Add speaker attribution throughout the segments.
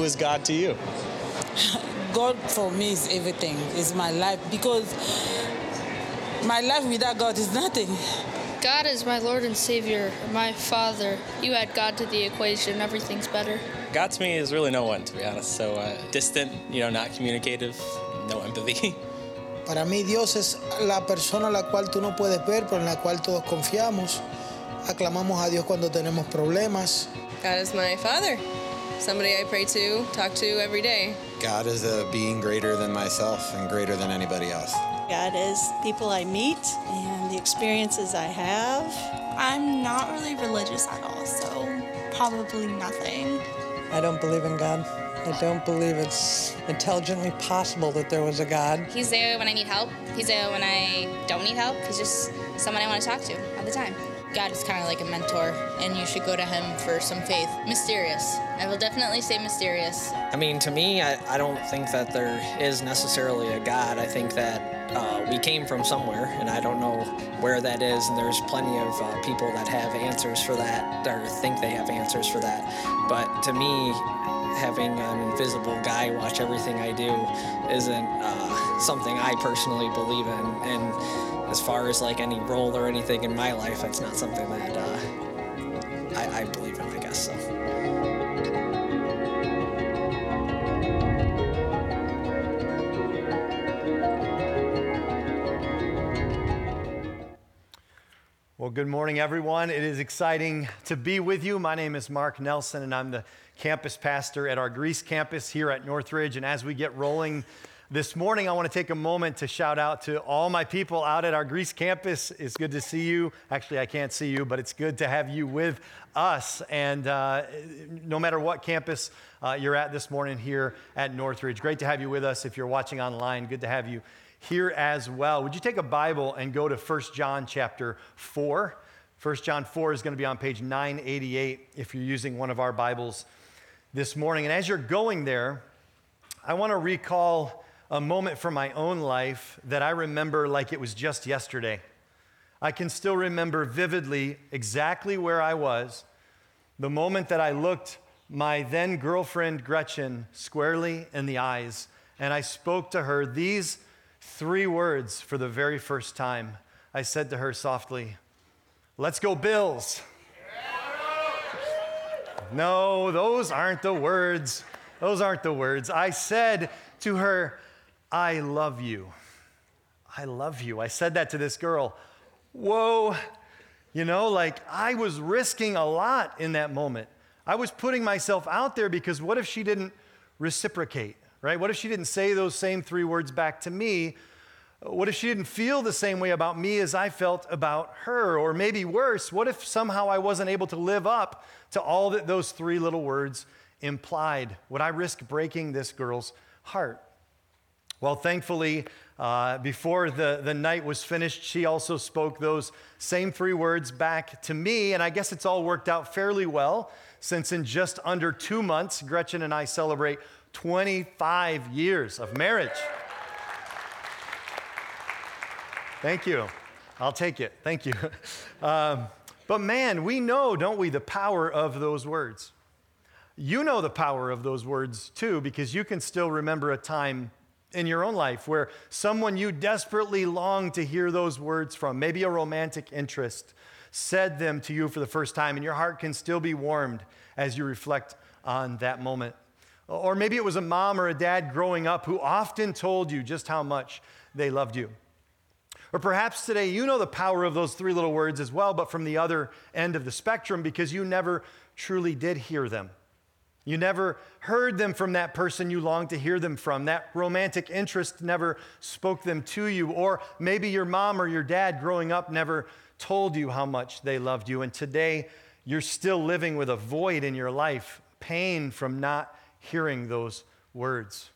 Speaker 1: who is God to you?
Speaker 2: God for me is everything, is my life because my life without God is nothing.
Speaker 3: God is my Lord and Savior, my Father. You add God to the equation, everything's better.
Speaker 1: God to me is really no one, to be honest. So uh, distant, you know, not communicative, no empathy.
Speaker 4: Para mí Dios es la persona a la cual tú no puedes ver, pero en la cual todos confiamos. Aclamamos a Dios cuando tenemos problemas.
Speaker 5: God is my father, somebody I pray to, talk to every day.
Speaker 6: God is a being greater than myself and greater than anybody else.
Speaker 7: God is people I meet and the experiences I have.
Speaker 8: I'm not really religious at all, so probably nothing.
Speaker 9: I don't believe in God. I don't believe it's intelligently possible that there was a God.
Speaker 10: He's there when I need help. He's there when I don't need help. He's just someone I want to talk to all the time.
Speaker 11: God is kind of like a mentor, and you should go to him for some faith. Mysterious. I will definitely say mysterious.
Speaker 12: I mean, to me, I, I don't think that there is necessarily a God. I think that uh, we came from somewhere, and I don't know where that is. And there's plenty of uh, people that have answers for that, or think they have answers for that. But to me, having an invisible guy watch everything I do isn't uh, something I personally believe in. And as far as like any role or anything in my life, that's not something that uh, I, I believe in, I guess. So.
Speaker 13: Well, good morning, everyone. It is exciting to be with you. My name is Mark Nelson, and I'm the campus pastor at our Greece campus here at Northridge. And as we get rolling this morning, I want to take a moment to shout out to all my people out at our Greece campus. It's good to see you. Actually, I can't see you, but it's good to have you with us. And uh, no matter what campus uh, you're at this morning here at Northridge, great to have you with us. If you're watching online, good to have you here as well. Would you take a Bible and go to 1 John chapter 4? 1 John 4 is going to be on page 988 if you're using one of our Bibles this morning. And as you're going there, I want to recall a moment from my own life that I remember like it was just yesterday. I can still remember vividly exactly where I was, the moment that I looked my then girlfriend Gretchen squarely in the eyes, and I spoke to her these three words for the very first time. I said to her softly, Let's go, Bills. No, those aren't the words. Those aren't the words. I said to her, I love you. I love you. I said that to this girl. Whoa. You know, like I was risking a lot in that moment. I was putting myself out there because what if she didn't reciprocate, right? What if she didn't say those same three words back to me? What if she didn't feel the same way about me as I felt about her? Or maybe worse, what if somehow I wasn't able to live up to all that those three little words implied? Would I risk breaking this girl's heart? Well, thankfully, uh, before the, the night was finished, she also spoke those same three words back to me. And I guess it's all worked out fairly well since in just under two months, Gretchen and I celebrate 25 years of marriage. Thank you. I'll take it. Thank you. Um, but man, we know, don't we, the power of those words. You know the power of those words too, because you can still remember a time in your own life where someone you desperately long to hear those words from, maybe a romantic interest, said them to you for the first time, and your heart can still be warmed as you reflect on that moment. Or maybe it was a mom or a dad growing up who often told you just how much they loved you. Or perhaps today you know the power of those three little words as well, but from the other end of the spectrum because you never truly did hear them. You never heard them from that person you longed to hear them from. That romantic interest never spoke them to you. Or maybe your mom or your dad growing up never told you how much they loved you. And today you're still living with a void in your life, pain from not hearing those words.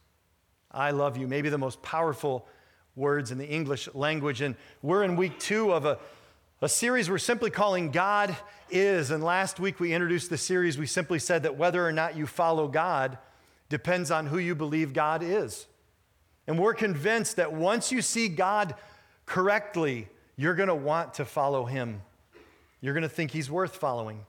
Speaker 13: I love you, maybe the most powerful words in the English language. And we're in week two of a, a series we're simply calling God is. And last week we introduced the series, we simply said that whether or not you follow God depends on who you believe God is. And we're convinced that once you see God correctly, you're going to want to follow him. You're going to think he's worth following.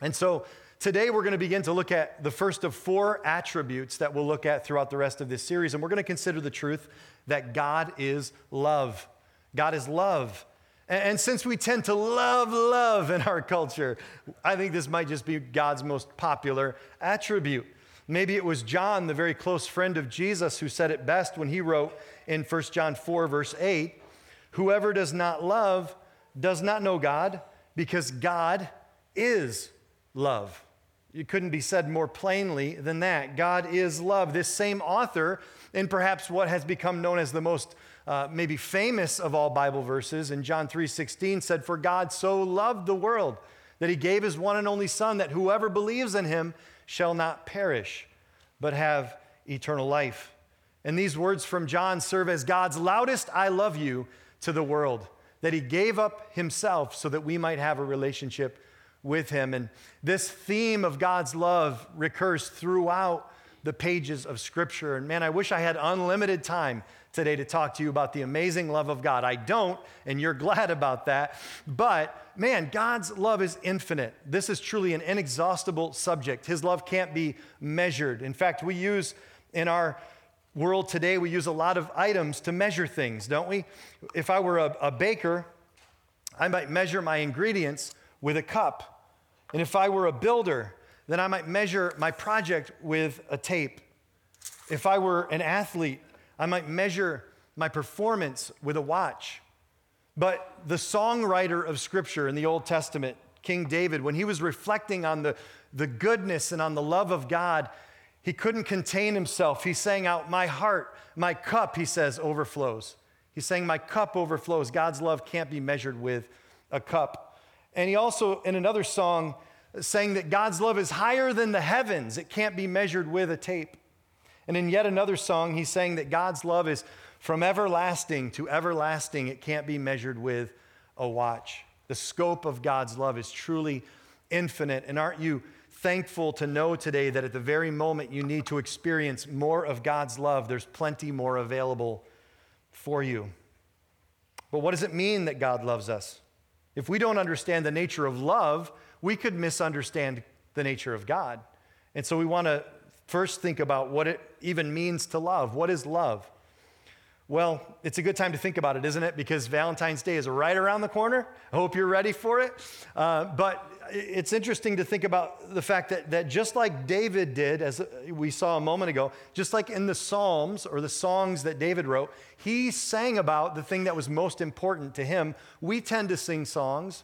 Speaker 13: And so Today, we're going to begin to look at the first of four attributes that we'll look at throughout the rest of this series. And we're going to consider the truth that God is love. God is love. And since we tend to love love in our culture, I think this might just be God's most popular attribute. Maybe it was John, the very close friend of Jesus, who said it best when he wrote in 1 John 4, verse 8 Whoever does not love does not know God, because God is love. It couldn't be said more plainly than that. God is love. This same author, in perhaps what has become known as the most uh, maybe famous of all Bible verses, in John 3:16, said, "For God so loved the world that He gave His one and only Son, that whoever believes in Him shall not perish, but have eternal life. And these words from John serve as God's loudest I love you to the world, that he gave up himself so that we might have a relationship with him. And this theme of God's love recurs throughout the pages of Scripture. And man, I wish I had unlimited time today to talk to you about the amazing love of God. I don't, and you're glad about that. But man, God's love is infinite. This is truly an inexhaustible subject. His love can't be measured. In fact, we use in our world today, we use a lot of items to measure things, don't we? If I were a, a baker, I might measure my ingredients with a cup. And if I were a builder, then I might measure my project with a tape. If I were an athlete, I might measure my performance with a watch. But the songwriter of Scripture in the Old Testament, King David, when he was reflecting on the, the goodness and on the love of God, he couldn't contain himself. He sang out, My heart, my cup, he says, overflows. He's saying, My cup overflows. God's love can't be measured with a cup. And he also, in another song, sang that God's love is higher than the heavens. It can't be measured with a tape. And in yet another song, he's saying that God's love is from everlasting to everlasting. It can't be measured with a watch. The scope of God's love is truly infinite. And aren't you thankful to know today that at the very moment you need to experience more of God's love, there's plenty more available for you? But what does it mean that God loves us? If we don't understand the nature of love, we could misunderstand the nature of God. And so we want to first think about what it even means to love. What is love? Well, it's a good time to think about it, isn't it? Because Valentine's Day is right around the corner. I hope you're ready for it. Uh, but it's interesting to think about the fact that, that just like David did, as we saw a moment ago, just like in the Psalms or the songs that David wrote, he sang about the thing that was most important to him. We tend to sing songs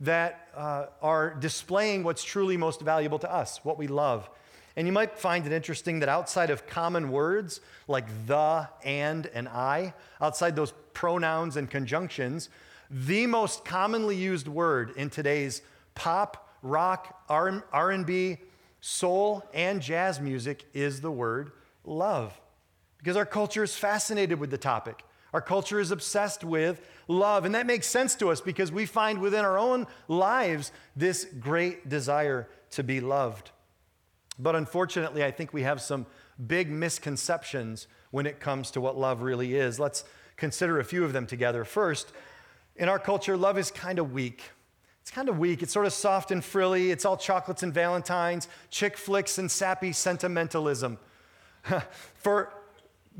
Speaker 13: that uh, are displaying what's truly most valuable to us, what we love. And you might find it interesting that outside of common words like the, and, and I, outside those pronouns and conjunctions, the most commonly used word in today's pop, rock, R&B, soul, and jazz music is the word love. Because our culture is fascinated with the topic. Our culture is obsessed with love. And that makes sense to us because we find within our own lives this great desire to be loved. But unfortunately, I think we have some big misconceptions when it comes to what love really is. Let's consider a few of them together. First, in our culture, love is kind of weak. It's kind of weak. It's sort of soft and frilly. It's all chocolates and Valentines, chick flicks and sappy sentimentalism. for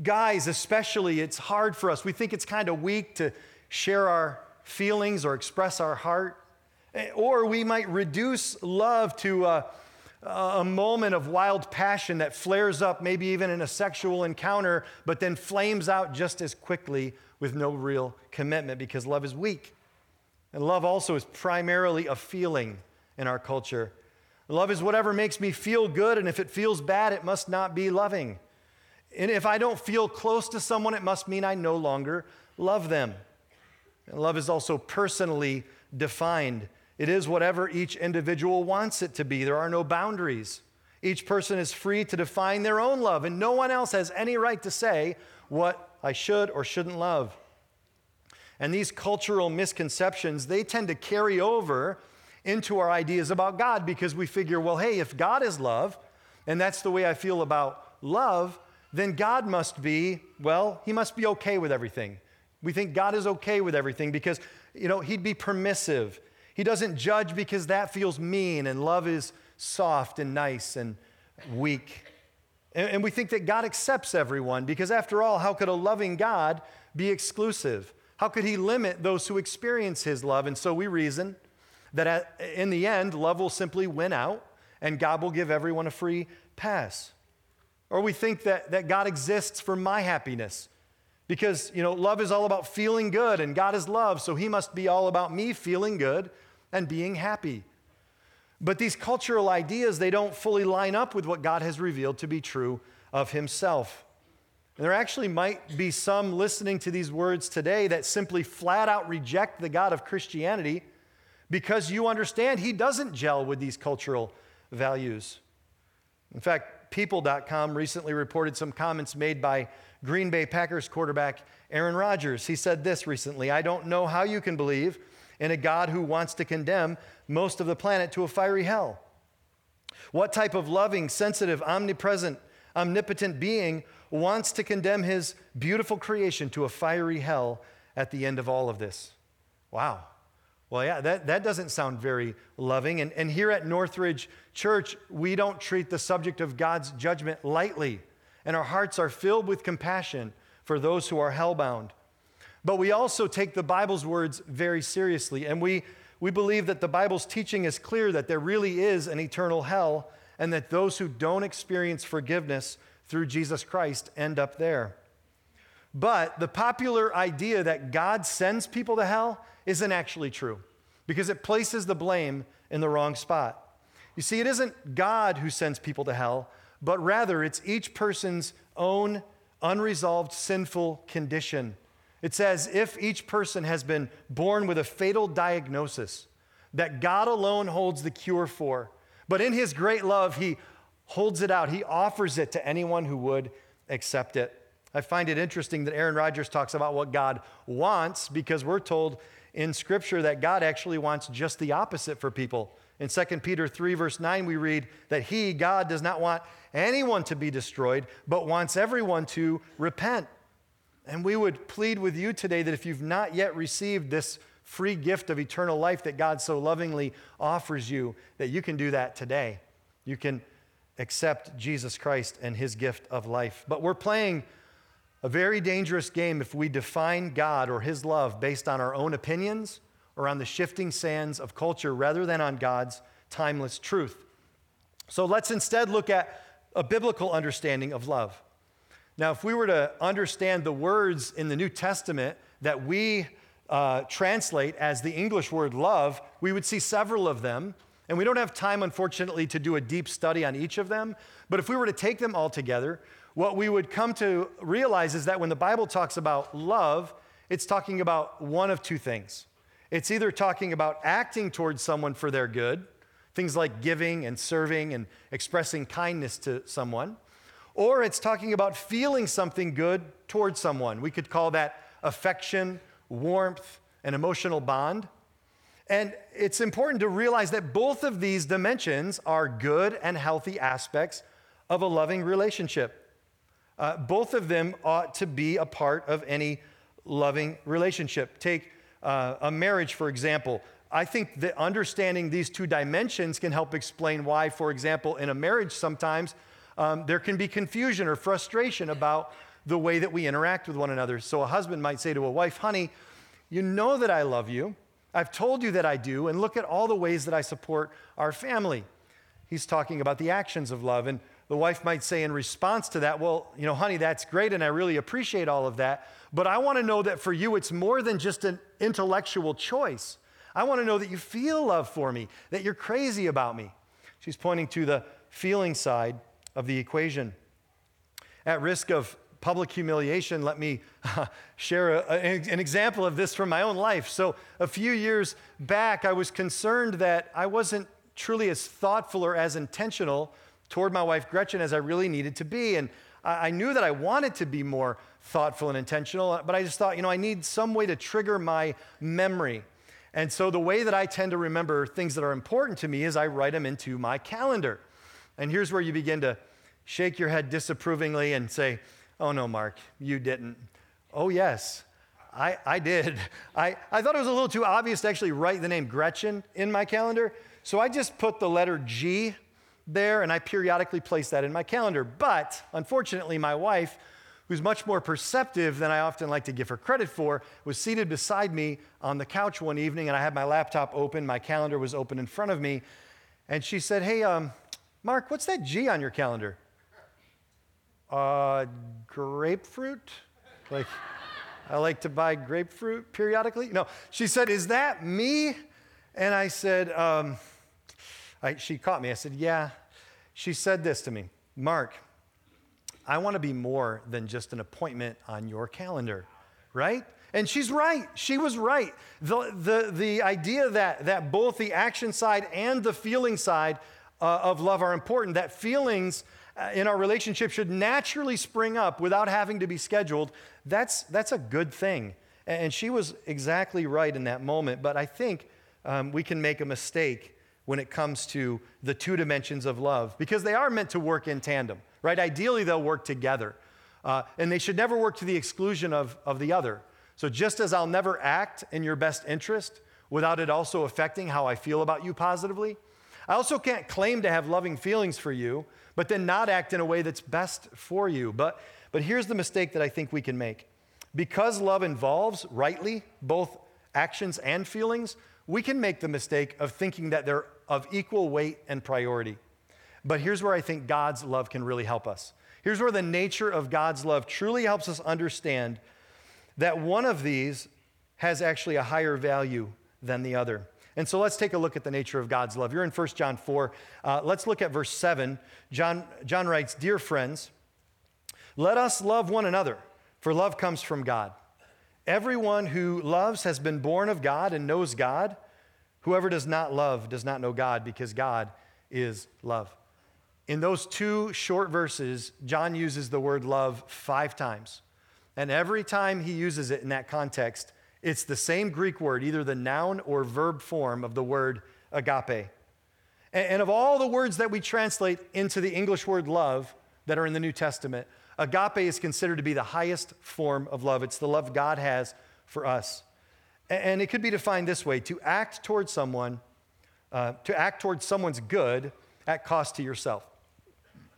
Speaker 13: guys, especially, it's hard for us. We think it's kind of weak to share our feelings or express our heart. Eh, or we might reduce love to. Uh, a moment of wild passion that flares up, maybe even in a sexual encounter, but then flames out just as quickly with no real commitment because love is weak. And love also is primarily a feeling in our culture. Love is whatever makes me feel good, and if it feels bad, it must not be loving. And if I don't feel close to someone, it must mean I no longer love them. And love is also personally defined. It is whatever each individual wants it to be. There are no boundaries. Each person is free to define their own love, and no one else has any right to say what I should or shouldn't love. And these cultural misconceptions, they tend to carry over into our ideas about God because we figure, well, hey, if God is love, and that's the way I feel about love, then God must be, well, he must be okay with everything. We think God is okay with everything because, you know, he'd be permissive he doesn't judge because that feels mean, and love is soft and nice and weak. And, and we think that God accepts everyone because, after all, how could a loving God be exclusive? How could he limit those who experience his love? And so we reason that at, in the end, love will simply win out and God will give everyone a free pass. Or we think that, that God exists for my happiness because, you know, love is all about feeling good and God is love, so he must be all about me feeling good and being happy. But these cultural ideas, they don't fully line up with what God has revealed to be true of himself. And there actually might be some listening to these words today that simply flat out reject the God of Christianity because you understand he doesn't gel with these cultural values. In fact, People.com recently reported some comments made by Green Bay Packers quarterback Aaron Rodgers. He said this recently I don't know how you can believe in a God who wants to condemn most of the planet to a fiery hell. What type of loving, sensitive, omnipresent, omnipotent being wants to condemn his beautiful creation to a fiery hell at the end of all of this? Wow. Well, yeah, that, that doesn't sound very loving. And, and here at Northridge Church, we don't treat the subject of God's judgment lightly and our hearts are filled with compassion for those who are hellbound. But we also take the Bible's words very seriously, and we, we believe that the Bible's teaching is clear that there really is an eternal hell, and that those who don't experience forgiveness through Jesus Christ end up there. But the popular idea that God sends people to hell isn't actually true because it places the blame in the wrong spot. You see, it isn't God who sends people to hell, but rather it's each person's own unresolved sinful condition. It's as if each person has been born with a fatal diagnosis that God alone holds the cure for. But in his great love, he holds it out, he offers it to anyone who would accept it. I find it interesting that Aaron Rodgers talks about what God wants because we're told in Scripture that God actually wants just the opposite for people. In 2 Peter 3, verse 9, we read that He, God, does not want anyone to be destroyed, but wants everyone to repent. And we would plead with you today that if you've not yet received this free gift of eternal life that God so lovingly offers you, that you can do that today. You can accept Jesus Christ and His gift of life. But we're playing a very dangerous game if we define God or His love based on our own opinions or on the shifting sands of culture rather than on God's timeless truth. So let's instead look at a biblical understanding of love. Now, if we were to understand the words in the New Testament that we uh, translate as the English word love, we would see several of them. And we don't have time, unfortunately, to do a deep study on each of them. But if we were to take them all together, what we would come to realize is that when the Bible talks about love, it's talking about one of two things. It's either talking about acting towards someone for their good, things like giving and serving and expressing kindness to someone, or it's talking about feeling something good towards someone. We could call that affection, warmth, an emotional bond. And it's important to realize that both of these dimensions are good and healthy aspects of a loving relationship. Uh, both of them ought to be a part of any loving relationship. Take uh, a marriage, for example, I think that understanding these two dimensions can help explain why, for example, in a marriage, sometimes um, there can be confusion or frustration about the way that we interact with one another. So a husband might say to a wife, Honey, you know that I love you. I've told you that I do, and look at all the ways that I support our family. He's talking about the actions of love. And the wife might say in response to that, Well, you know, honey, that's great, and I really appreciate all of that. But I want to know that for you, it's more than just an intellectual choice. I want to know that you feel love for me, that you're crazy about me. She's pointing to the feeling side of the equation. At risk of public humiliation, let me share a, a, an example of this from my own life. So, a few years back, I was concerned that I wasn't truly as thoughtful or as intentional toward my wife Gretchen as I really needed to be. And I, knew that I wanted to be more thoughtful and intentional, uh, but I just thought, you know, I need some way to trigger my memory. And so the way that I tend to remember things that are important to me is I write them into my calendar. And here's where you begin to shake your head disapprovingly and say, Oh no, Mark, you didn't. Oh, yes, I, I did. I, I thought it was a little too obvious to actually write the name Gretchen in my calendar. So I just put the letter G there, and I periodically place that in my calendar. But unfortunately, my wife, who's much more perceptive than I often like to give her credit for, was seated beside me on the couch one evening, and I had my laptop open, my calendar was open in front of me, and she said, Hey, um, Mark, what's that G on your calendar? Uh, grapefruit? Like, I like to buy grapefruit periodically. No, she said, Is that me? And I said, um, I, She caught me. I said, Yeah. She said this to me Mark, I want to be more than just an appointment on your calendar, right? And she's right. She was right. The, the, the idea that, that both the action side and the feeling side uh, of love are important, that feelings uh, in our relationship should naturally spring up without having to be scheduled, that's, that's a good thing. And she was exactly right in that moment. But I think um, we can make a mistake when it comes to the two dimensions of love because they are meant to work in tandem, right? Ideally, they'll work together. Uh, and they should never work to the exclusion of, of the other. So just as I'll never act in your best interest without it also affecting how I feel about you positively, I also can't claim to have loving feelings for you, but then not act in a way that's best for you. But, but here's the mistake that I think we can make. Because love involves, rightly, both actions and feelings, we can make the mistake of thinking that they're of equal weight and priority. But here's where I think God's love can really help us. Here's where the nature of God's love truly helps us understand that one of these has actually a higher value than the other. And so let's take a look at the nature of God's love. You're in 1 John 4. Uh, let's look at verse 7. John, John writes Dear friends, let us love one another, for love comes from God. Everyone who loves has been born of God and knows God. Whoever does not love does not know God, because God is love. In those two short verses, John uses the word love five times. And every time he uses it in that context, it's the same Greek word, either the noun or verb form of the word agape. And, of all the words that we translate into the English word love that are in the New Testament, agape is considered to be the highest form of love. It's the love God has for us. And it could be defined this way to act towards someone, uh, to act towards someone's good at cost to yourself.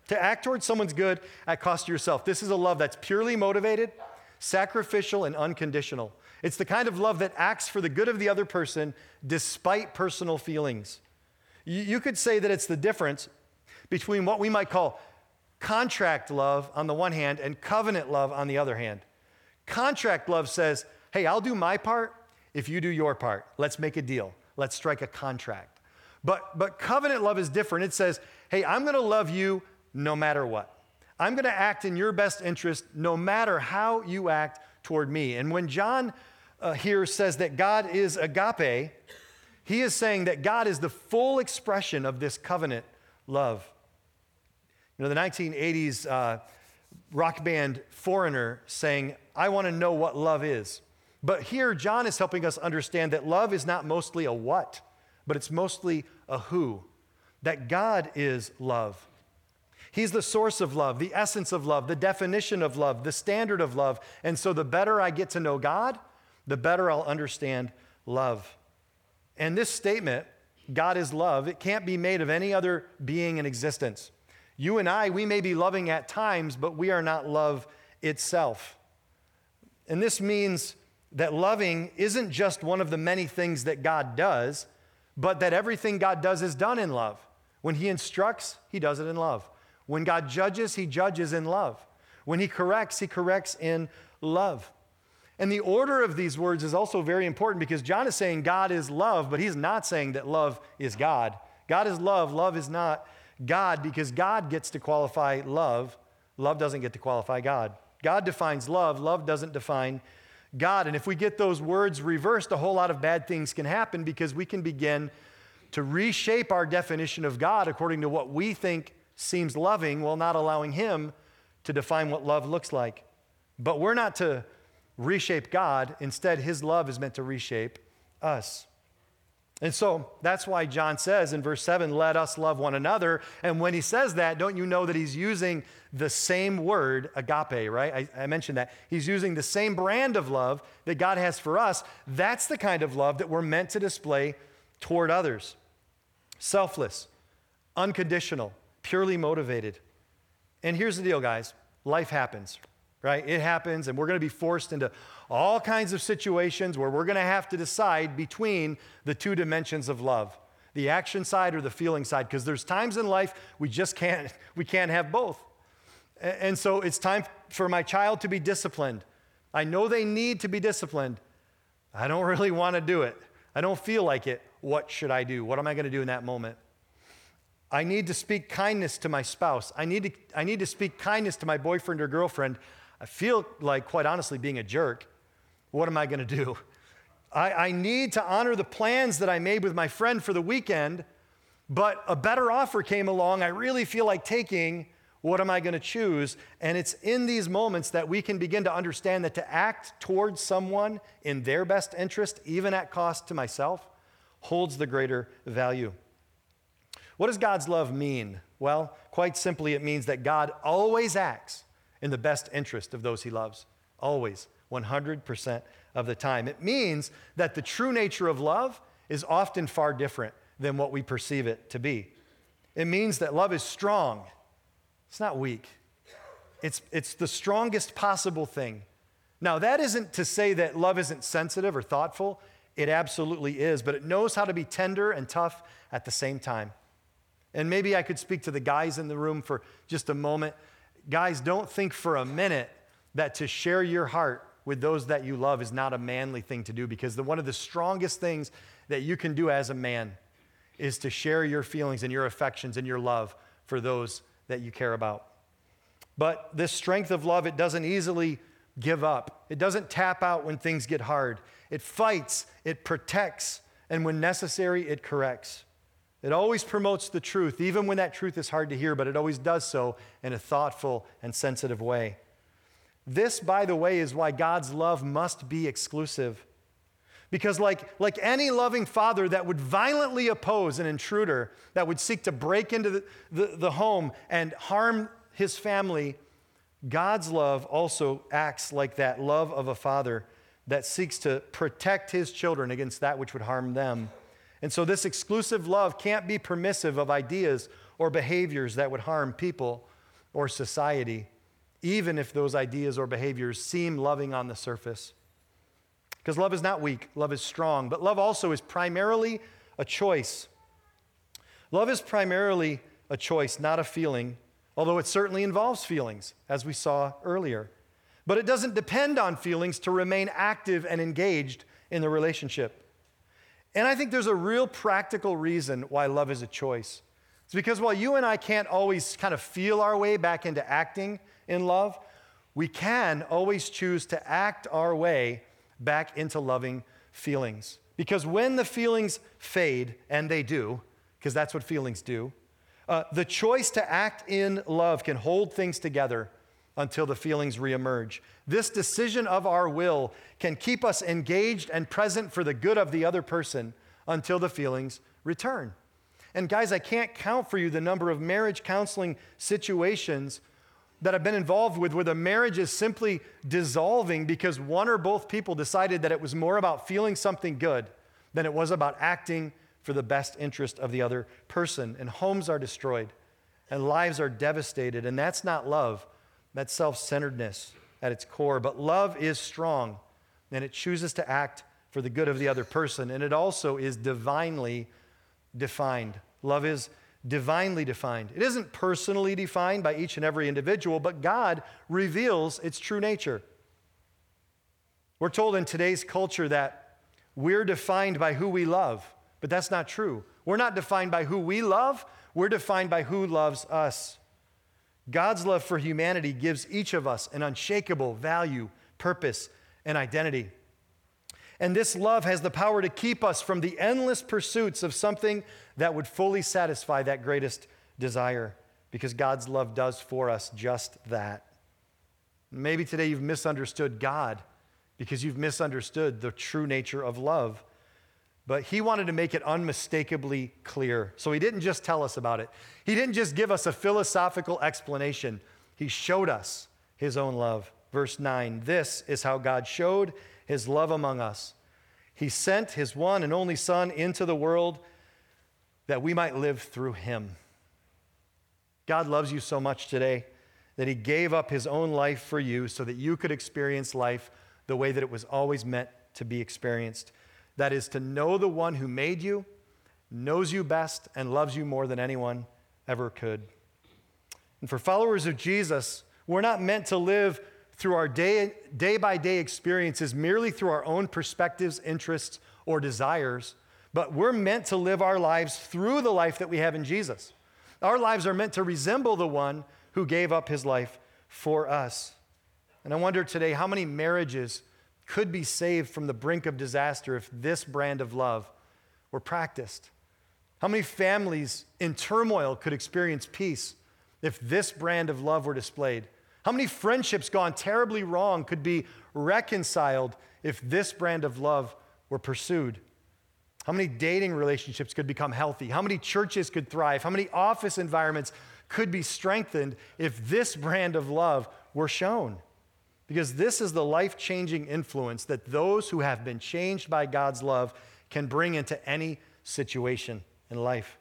Speaker 13: To act towards someone's good at cost to yourself. This is a love that's purely motivated, sacrificial, and unconditional. It's the kind of love that acts for the good of the other person despite personal feelings. You could say that it's the difference between what we might call contract love on the one hand and covenant love on the other hand. Contract love says, hey, I'll do my part if you do your part. Let's make a deal. Let's strike a contract. But, but covenant love is different. It says, hey, I'm going to love you no matter what. I'm going to act in your best interest no matter how you act toward me. And when John uh, here says that God is agape, he is saying that God is the full expression of this covenant love. You know, the 1980s uh, rock band Foreigner saying, I want to know what love is. But here, John is helping us understand that love is not mostly a what, but it's mostly a who. That God is love. He's the source of love, the essence of love, the definition of love, the standard of love. And so the better I get to know God, the better I'll understand love. And this statement, God is love, it can't be made of any other being in existence. You and I, we may be loving at times, but we are not love itself. And this means that loving isn't just one of the many things that God does, but that everything God does is done in love. When He instructs, He does it in love. When God judges, he judges in love. When he corrects, he corrects in love. And the order of these words is also very important because John is saying God is love, but he's not saying that love is God. God is love, love is not God because God gets to qualify love. Love doesn't get to qualify God. God defines love, love doesn't define God. And if we get those words reversed, a whole lot of bad things can happen because we can begin to reshape our definition of God according to what we think seems loving while not allowing Him to define what love looks like. But we're not to reshape God. Instead, His love is meant to reshape us. And so that's why John says in verse 7, let us love one another. And when he says that, don't you know that he's using the same word, agape, right? I, I, mentioned that. He's using the same brand of love that God has for us. That's the kind of love that we're meant to display toward others selfless, unconditional, purely motivated. And here's the deal, guys life happens, right? It happens, and we're going to be forced into all kinds of situations where we're going to have to decide between the two dimensions of love the action side or the feeling side because there's times in life we just can't we can't have both and so it's time for my child to be disciplined i know they need to be disciplined i don't really want to do it i don't feel like it what should i do what am i going to do in that moment I need to speak kindness to my spouse. I need to, I need to speak kindness to my boyfriend or girlfriend. I feel like, quite honestly, being a jerk. What am I going to do? I, I need to honor the plans that I made with my friend for the weekend, but a better offer came along. I really feel like taking. What am I going to choose? And it's in these moments that we can begin to understand that to act towards someone in their best interest, even at cost to myself, holds the greater value. What does God's love mean? Well, quite simply, it means that God always acts in the best interest of those he loves. Always, 100% of the time. It means that the true nature of love is often far different than what we perceive it to be. It means that love is strong, it's not weak. It's, it's the strongest possible thing. Now, that isn't to say that love isn't sensitive or thoughtful. It absolutely is, but it knows how to be tender and tough at the same time. And maybe I could speak to the guys in the room for just a moment. Guys, don't think for a minute that to share your heart with those that you love is not a manly thing to do because the, one of the strongest things that you can do as a man is to share your feelings and your affections and your love for those that you care about. But this strength of love, it doesn't easily give up. It doesn't tap out when things get hard. It fights, it protects, and when necessary, it corrects. It always promotes the truth, even when that truth is hard to hear, but it always does so in a thoughtful and sensitive way. This, by the way, is why God's love must be exclusive. Because, like, like any loving father that would violently oppose an intruder, that would seek to break into the, the, the home and harm his family, God's love also acts like that love of a father that seeks to protect his children against that which would harm them. And so, this exclusive love can't be permissive of ideas or behaviors that would harm people or society, even if those ideas or behaviors seem loving on the surface. Because love is not weak, love is strong, but love also is primarily a choice. Love is primarily a choice, not a feeling, although it certainly involves feelings, as we saw earlier. But it doesn't depend on feelings to remain active and engaged in the relationship. And I think there's a real practical reason why love is a choice. It's because while you and I can't always kind of feel our way back into acting in love, we can always choose to act our way back into loving feelings. Because when the feelings fade, and they do, because that's what feelings do, uh, the choice to act in love can hold things together until the feelings reemerge. This decision of our will can keep us engaged and present for the good of the other person until the feelings return. And guys, I can't count for you the number of marriage counseling situations that I've been involved with where the marriage is simply dissolving because one or both people decided that it was more about feeling something good than it was about acting for the best interest of the other person. And homes are destroyed and lives are devastated. And that's not love, that's self centeredness at its core. But love is strong and it chooses to act for the good of the other person. And it also is divinely defined. Love is divinely defined. It isn't personally defined by each and every individual, but God reveals its true nature. We're told in today's culture that we're defined by who we love, but that's not true. We're not defined by who we love, we're defined by who loves us. God's love for humanity gives each of us an unshakable value, purpose, and identity. And this love has the power to keep us from the endless pursuits of something that would fully satisfy that greatest desire, because God's love does for us just that. Maybe today you've misunderstood God because you've misunderstood the true nature of love. But he wanted to make it unmistakably clear. So he didn't just tell us about it, he didn't just give us a philosophical explanation. He showed us his own love. Verse 9 This is how God showed his love among us. He sent his one and only Son into the world that we might live through him. God loves you so much today that he gave up his own life for you so that you could experience life the way that it was always meant to be experienced. That is to know the one who made you, knows you best, and loves you more than anyone ever could. And for followers of Jesus, we're not meant to live through our day, day by day experiences merely through our own perspectives, interests, or desires, but we're meant to live our lives through the life that we have in Jesus. Our lives are meant to resemble the one who gave up his life for us. And I wonder today how many marriages could be saved from the brink of disaster if this brand of love were practiced. How many families in turmoil could experience peace if this brand of love were displayed? How many friendships gone terribly wrong could be reconciled if this brand of love were pursued? How many dating relationships could become healthy? How many churches could thrive? How many office environments could be strengthened if this brand of love were shown? Because this is the life changing influence that those who have been changed by God's love can bring into any situation in life.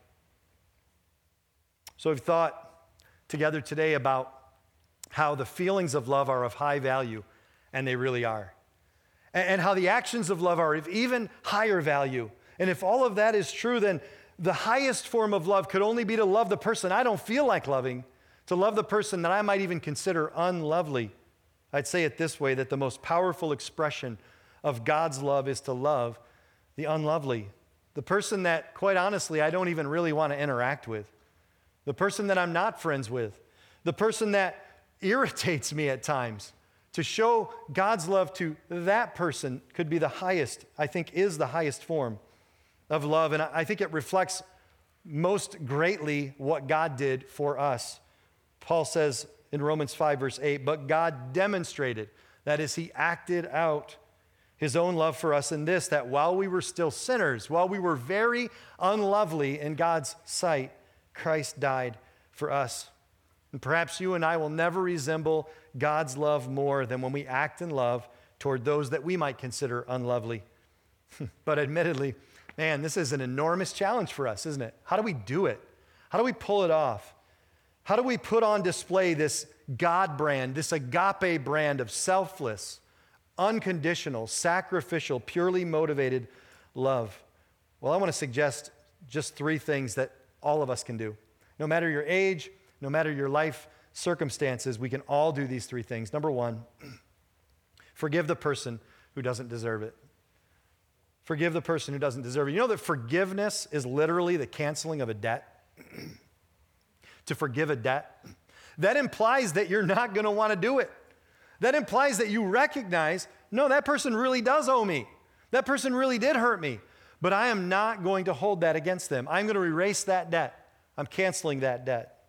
Speaker 13: So we've thought together today about how the feelings of love are of high value, and they really are. And how the actions of love are of even higher value. And if all of that is true, then the highest form of love could only be to love the person I don't feel like loving, to love the person that I might even consider unlovely. I'd say it this way that the most powerful expression of God's love is to love the unlovely, the person that, quite honestly, I don't even really want to interact with, the person that I'm not friends with, the person that irritates me at times. To show God's love to that person could be the highest, I think, is the highest form of love. And I think it reflects most greatly what God did for us. Paul says in Romans 5, verse 8, but God demonstrated, that is, He acted out His own love for us in this, that while we were still sinners, while we were very unlovely in God's sight, Christ died for us. And perhaps you and I will never resemble God's love more than when we act in love toward those that we might consider unlovely. but admittedly, man, this is an enormous challenge for us, isn't it? How do we do it? How do we pull it off? How do we put on display this God brand, this agape brand of selfless, unconditional, sacrificial, purely motivated love? Well, I want to suggest just three things that all of us can do. No matter your age, no matter your life circumstances, we can all do these three things. Number one, forgive the person who doesn't deserve it. Forgive the person who doesn't deserve it. You know that forgiveness is literally the canceling of a debt? to forgive a debt? That implies that you're not going to want to do it. That implies that you recognize, no, that person really does owe me. That person really did hurt me. But I am not going to hold that against them. I'm going to erase that debt. I'm canceling that debt.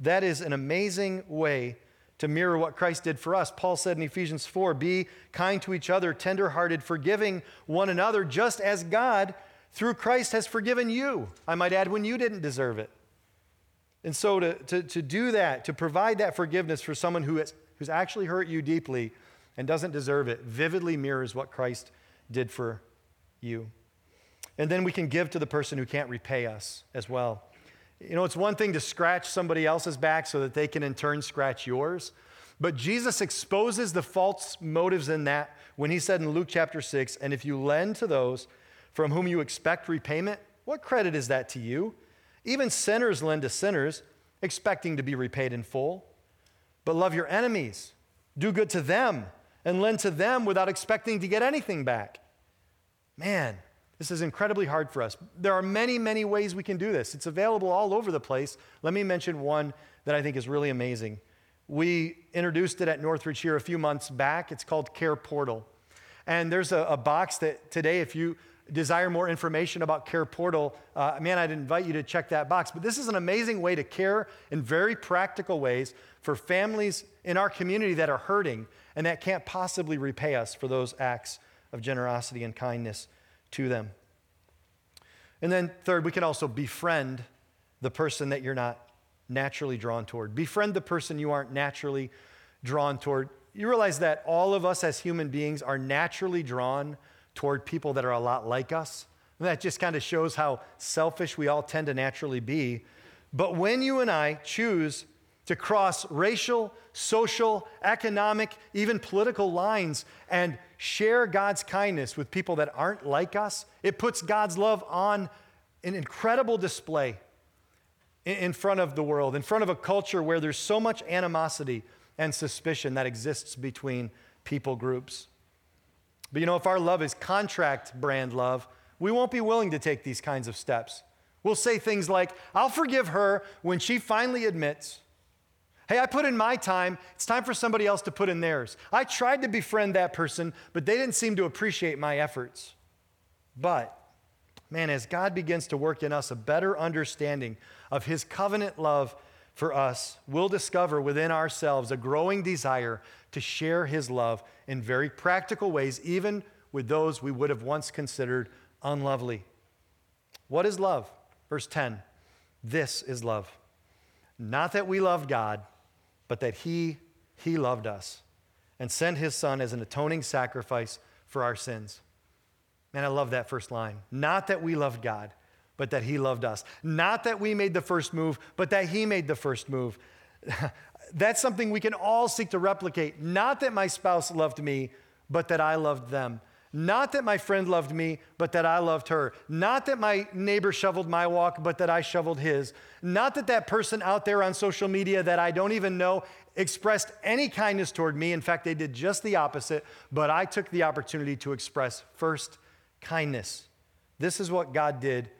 Speaker 13: That is an amazing way to mirror what Christ did for us. Paul said in Ephesians 4 Be kind to each other, tenderhearted, forgiving one another, just as God, through Christ, has forgiven you. I might add, when you didn't deserve it. And so to, to, to do that, to provide that forgiveness for someone who has, who's actually hurt you deeply and doesn't deserve it, vividly mirrors what Christ did for you. And then we can give to the person who can't repay us as well. You know, it's one thing to scratch somebody else's back so that they can in turn scratch yours. But Jesus exposes the false motives in that when he said in Luke chapter 6, and if you lend to those from whom you expect repayment, what credit is that to you? Even sinners lend to sinners, expecting to be repaid in full. But love your enemies, do good to them, and lend to them without expecting to get anything back. Man, this is incredibly hard for us. There are many, many ways we can do this. It's available all over the place. Let me mention one that I think is really amazing. We introduced it at Northridge here a few months back. It's called Care Portal. And there's a, a box that today, if you desire more information about Care Portal, uh, man, I'd invite you to check that box. But this is an amazing way to care in very practical ways for families in our community that are hurting and that can't possibly repay us for those acts of generosity and kindness to them. And then, third, we can also befriend the person that you're not naturally drawn toward. Befriend the person you aren't naturally drawn toward. You realize that all of us as human beings are naturally drawn toward people that are a lot like us. And that just kind of shows how selfish we all tend to naturally be. But when you and I choose to cross racial, social, economic, even political lines and share God's kindness with people that aren't like us, it puts God's love on an incredible display in front of the world, in front of a culture where there's so much animosity and suspicion that exists between people groups. But you know, if our love is contract brand love, we won't be willing to take these kinds of steps. We'll say things like, I'll forgive her when she finally admits, hey, I put in my time, it's time for somebody else to put in theirs. I tried to befriend that person, but they didn't seem to appreciate my efforts. But, man, as God begins to work in us a better understanding of his covenant love for us, we'll discover within ourselves a growing desire to share his love in very practical ways, even with those we would have once considered unlovely. What is love? Verse 10 This is love. Not that we loved God, but that he, he loved us and sent his son as an atoning sacrifice for our sins. Man, I love that first line. Not that we loved God, but that he loved us. Not that we made the first move, but that he made the first move. That's something we can all seek to replicate. Not that my spouse loved me, but that I loved them. Not that my friend loved me, but that I loved her. Not that my neighbor shoveled my walk, but that I shoveled his. Not that that person out there on social media that I don't even know expressed any kindness toward me. In fact, they did just the opposite, but I took the opportunity to express first kindness. This is what God did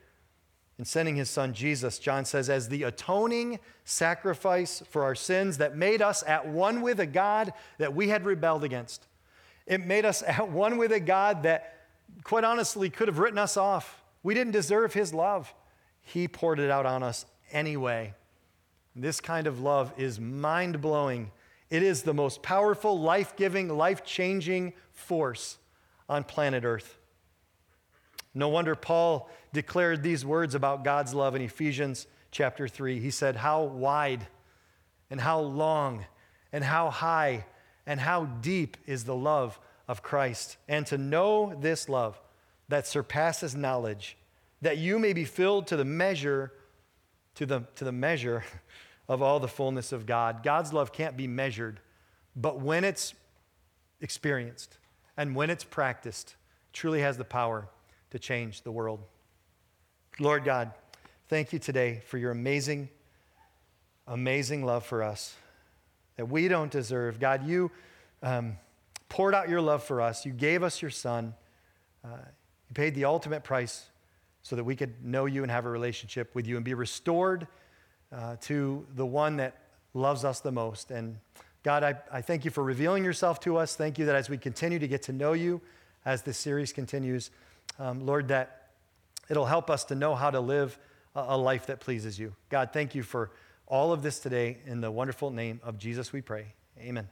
Speaker 13: in sending his son Jesus. John says, as the atoning sacrifice for our sins that made us at one with a God that we had rebelled against. It made us at one with a God that, quite honestly, could have written us off. We didn't deserve his love. He poured it out on us anyway. This kind of love is mind blowing. It is the most powerful, life giving, life changing force on planet Earth. No wonder Paul declared these words about God's love in Ephesians chapter 3. He said, How wide and how long and how high and how deep is the love of Christ. And to know this love that surpasses knowledge, that you may be filled to the measure, to the, to the measure of all the fullness of God. God's love can't be measured, but when it's experienced and when it's practiced, it truly has the power to change the world. Lord God, thank you today for your amazing, amazing love for us that we don't deserve. God, you um, poured out your love for us. You gave us your son. Uh, you paid the ultimate price so that we could know you and have a relationship with you and be restored uh, to the one that loves us the most. And God, I, I thank you for revealing yourself to us. Thank you that as we continue to get to know you, as this series continues, um, Lord, that it'll help us to know how to live a, a life that pleases you. God, thank you for all of this today. In the wonderful name of Jesus, we pray. Amen.